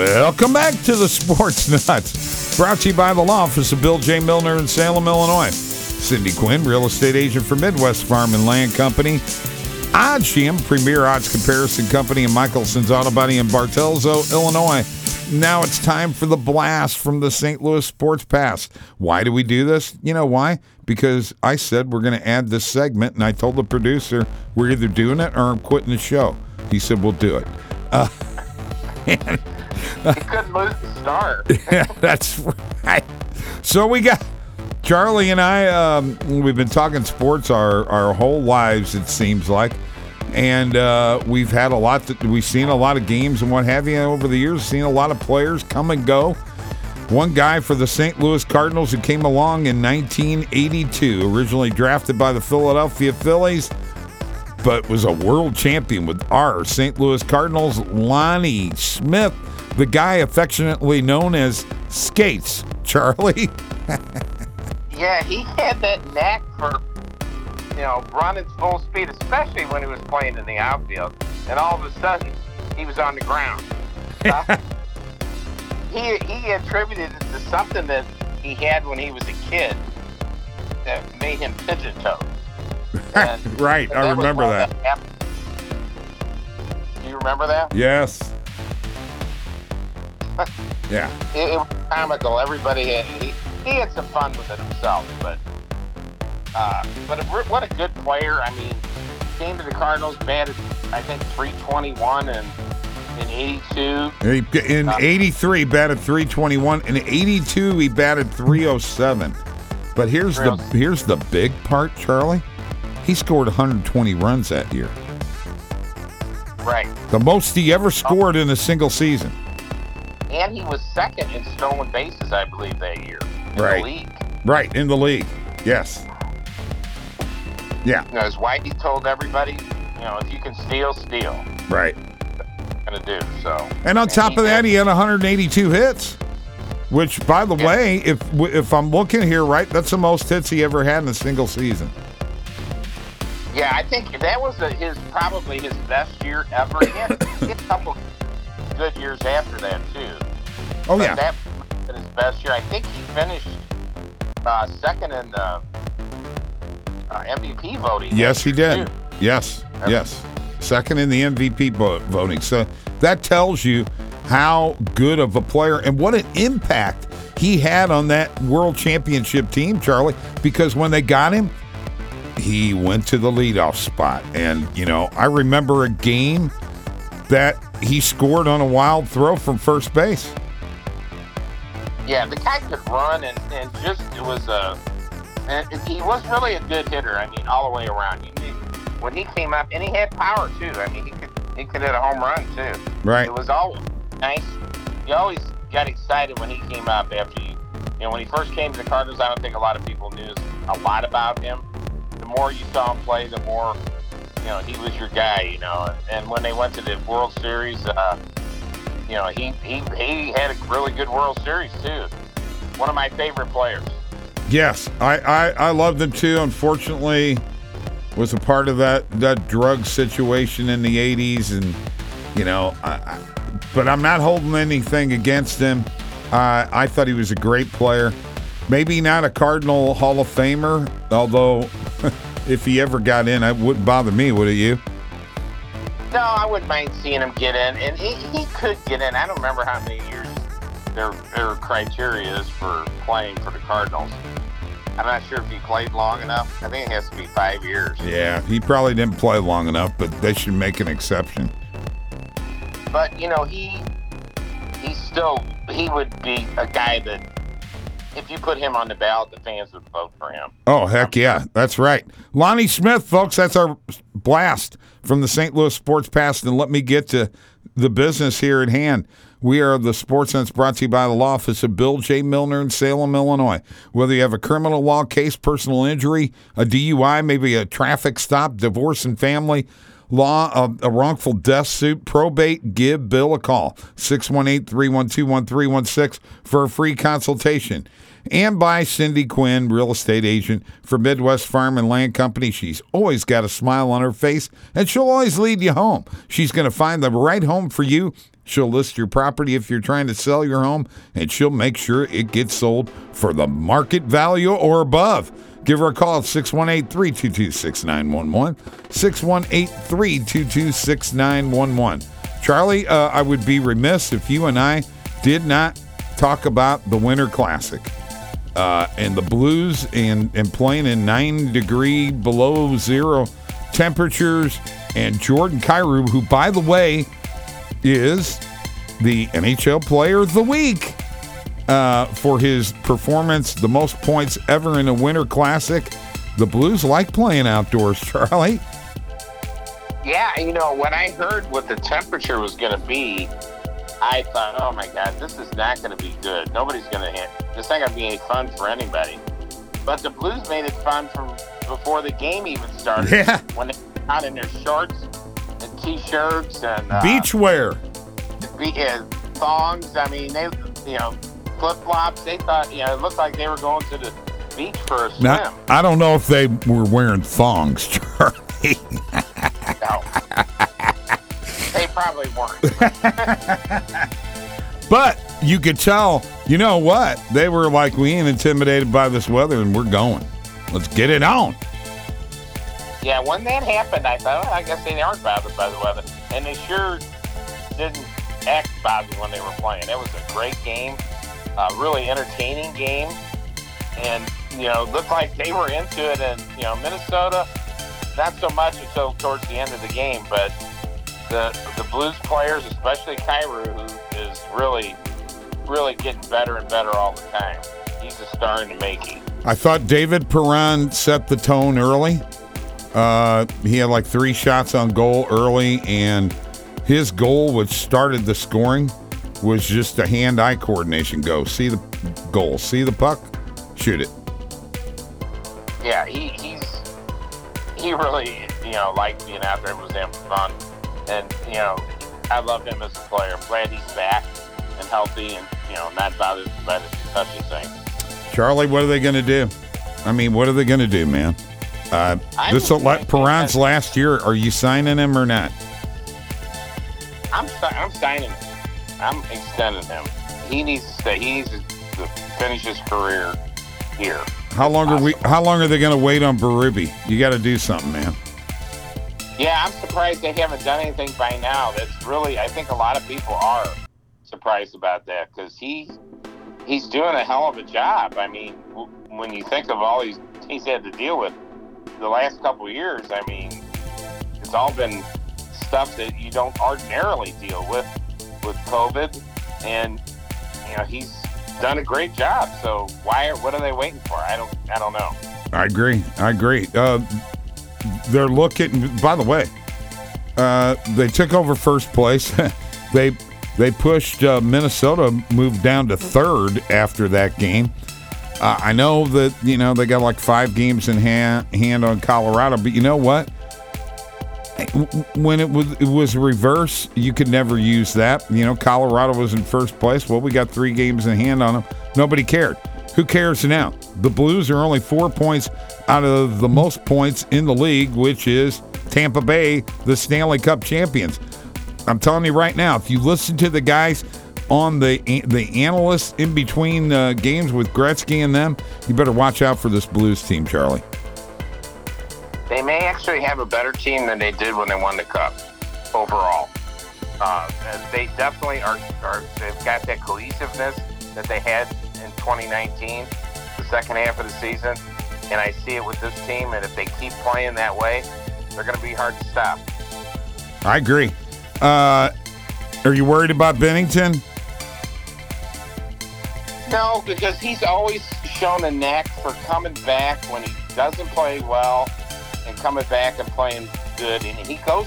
Welcome back to the Sports Nutz. Brought to you by the law office of Bill J. Milner in Salem, Illinois. Cindy Quinn, real estate agent for Midwest Farm and Land Company. OddsJam, premier odds comparison company in Michelson's Auto Body in Bartelso, Illinois. Now it's time for the blast from the St. Louis Sports Past. Why do we do this? You know why? Because I said we're going to add this segment, and I told the producer we're either doing it or I'm quitting the show. He said we'll do it. Uh, and He couldn't lose the star. yeah, that's right. So we got Charlie and I. Um, we've been talking sports our our whole lives. It seems like, and uh, we've had a lot. We've seen a lot of games and what have you over the years. Seen a lot of players come and go. One guy for the St. Louis Cardinals who came along in 1982, originally drafted by the Philadelphia Phillies, but was a world champion with our St. Louis Cardinals, Lonnie Smith, the guy affectionately known as Skates. Charlie. Yeah, he had that knack for, you know, running full speed, especially when he was playing in the outfield. And all of a sudden, he was on the ground. Uh, he he attributed it to something that he had when he was a kid that made him pigeon toed. right, I remember that. Do you remember that? Yes. Yeah. It, it was comical. Everybody had he, he had some fun with it himself, but uh, but a, what a good player. I mean, came to the Cardinals, batted I think 321 and in 82. He- In 83, batted 321. In 82, he batted 307. But here's the here's the big part, Charlie. He scored 120 runs that year. Right. The most he ever scored in a single season. And he was second in stolen bases, I believe, that year in Right. the league. Right, in the league. Yes. Yeah, You know, as Whitey told everybody, you know, if you can steal, steal. right. Gonna do so. And on top of that, he he had 182 hits. Which, by the Yeah. way, if if I'm looking here right, that's the most hits he ever had in a single season. Yeah, I think that was a, his probably his best year ever. Had a couple good years after that too. Oh but yeah, that was his best year. I think he finished uh, second in the uh, MVP voting. yes he did. too. Yes, yes, second in the MVP vo- voting. So that tells you how good of a player and what an impact he had on that World Championship team, Charlie. Because when they got him, he went to the leadoff spot, and you know I remember a game that he scored on a wild throw from first base. Yeah, the guy could run and, and just it was a. And he was really a good hitter. I mean, all the way around. You knew when he came up, and he had power too. I mean, he could he could hit a home run too. Right. It was all nice. You always got excited when he came up after you. You know, when he first came to the Cardinals, I don't think a lot of people knew a lot about him. The more you saw him play, the more you know he was your guy. You know, and when they went to the World Series, uh, you know he he he had a really good World Series too. One of my favorite players. Yes, I, I, I loved him too. Unfortunately, was a part of that that drug situation in the '80s, and you know, I, I, but I'm not holding anything against him. Uh, I thought he was a great player. Maybe not a Cardinal Hall of Famer, although if he ever got in, it wouldn't bother me, would it you? No, I wouldn't mind seeing him get in, and he, he could get in. I don't remember how many years their their criteria is for playing for the Cardinals. I'm not sure if he played long enough. I think it has to be five years. Yeah, he probably didn't play long enough, but they should make an exception. But you know, he he still he would be a guy that if you put him on the ballot, the fans would vote for him. Oh, heck yeah. That's right. Lonnie Smith, folks, that's our blast from the St. Louis Sports Past. And let me get to the business here at hand. We are the Sports Sense brought to you by the law office of Bill J. Milner in Salem, Illinois. Whether you have a criminal law case, personal injury, a DUI, maybe a traffic stop, divorce and family, law, a, a wrongful death suit, probate, give Bill a call. 618 312 1316 for a free consultation. And by Cindy Quinn, real estate agent for Midwest Farm and Land Company. She's always got a smile on her face and she'll always lead you home. She's going to find the right home for you. She'll list your property if you're trying to sell your home, and she'll make sure it gets sold for the market value or above. Give her a call at 618 322 6911. 618 322 6911. Charlie, uh, I would be remiss if you and I did not talk about the Winter Classic uh, and the Blues and, and playing in nine degree below zero temperatures. And Jordan Kyrou, who, by the way, is the NHL Player of the Week uh, for his performance, the most points ever in a Winter Classic. The Blues like playing outdoors, Charlie. Yeah, you know, when I heard what the temperature was going to be, I thought, oh my God, this is not going to be good. Nobody's going to hit. This not going to be any fun for anybody. But the Blues made it fun from before the game even started. Yeah. When they out in their shorts and t-shirts and uh, Beachwear. be- uh, thongs. I mean, they, you know, flip flops. They thought, you know, it looked like they were going to the beach for a swim. Now, I don't know if they were wearing thongs, Charlie. No. they probably weren't. But you could tell, you know what? They were like, we ain't intimidated by this weather and we're going. Let's get it on. Yeah, when that happened, I thought, oh, I guess they aren't bothered by the weather. And they sure didn't act bothered when they were playing. It was a great game, a really entertaining game. And, you know, looked like they were into it. And, you know, Minnesota, not so much until towards the end of the game. But the, the Blues players, especially Kyrou, who is really, really getting better and better all the time. He's a star in the making. I thought David Perron set the tone early. Uh, he had like three shots on goal early, and his goal, which started the scoring, was just a hand-eye coordination. Go see the goal, see the puck, shoot it. yeah, he, he's he really you know liked being out there and was having fun, and you know I love him as a player. I'm glad he's back and healthy and you know not bothered by the concussion thing. Charlie, what are they going to do? I mean, what are they going to do, man? Uh, this will just let thinking Perron's last year. Are you signing him or not? I'm I'm signing him. I'm extending him. He needs to stay. He needs to, finish his career here. How long are we? How long are they going to wait on Berube? You got to do something, man. Yeah, I'm surprised they haven't done anything by now. That's really, I think a lot of people are surprised about that because he he's doing a hell of a job. I mean, when you think of all he's he's had to deal with the last couple of years, I mean, it's all been stuff that you don't ordinarily deal with with COVID, and you know he's done a great job. So why? are- What are they waiting for? I don't. I don't know. I agree. I agree. Uh, they're looking. By the way, uh, they took over first place. they they pushed uh, Minnesota, moved down to third after that game. Uh, I know that you know they got like five games in hand, hand on Colorado, but you know what? When it was it was reverse, you could never use that. You know, Colorado was in first place. Well, we got three games in hand on them. Nobody cared. Who cares now? The Blues are only four points out of the most points in the league, which is Tampa Bay, the Stanley Cup champions. I'm telling you right now, if you listen to the guys on the the analysts in between uh, games with Gretzky and them, you better watch out for this Blues team, Charlie. They actually have a better team than they did when they won the cup overall. Uh, they definitely are, are. They've got that cohesiveness that they had in 2019, the second half of the season, and I see it with this team. And if they keep playing that way, they're going to be hard to stop. I agree. Uh, are you worried about Binnington? No, because he's always shown a knack for coming back when he doesn't play well and coming back and playing good. And he goes,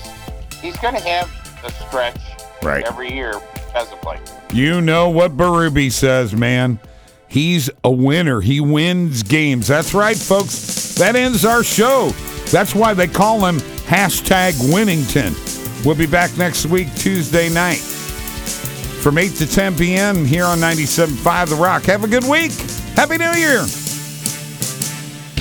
he's going to have a stretch Right. every year as a player. You know what Berube says, man. He's a winner. He wins games. That's right, folks. That ends our show. That's why they call him hashtag Winnington. We'll be back next week, Tuesday night, from 8 to 10 p.m. here on 97.5 The Rock. Have a good week. Happy New Year.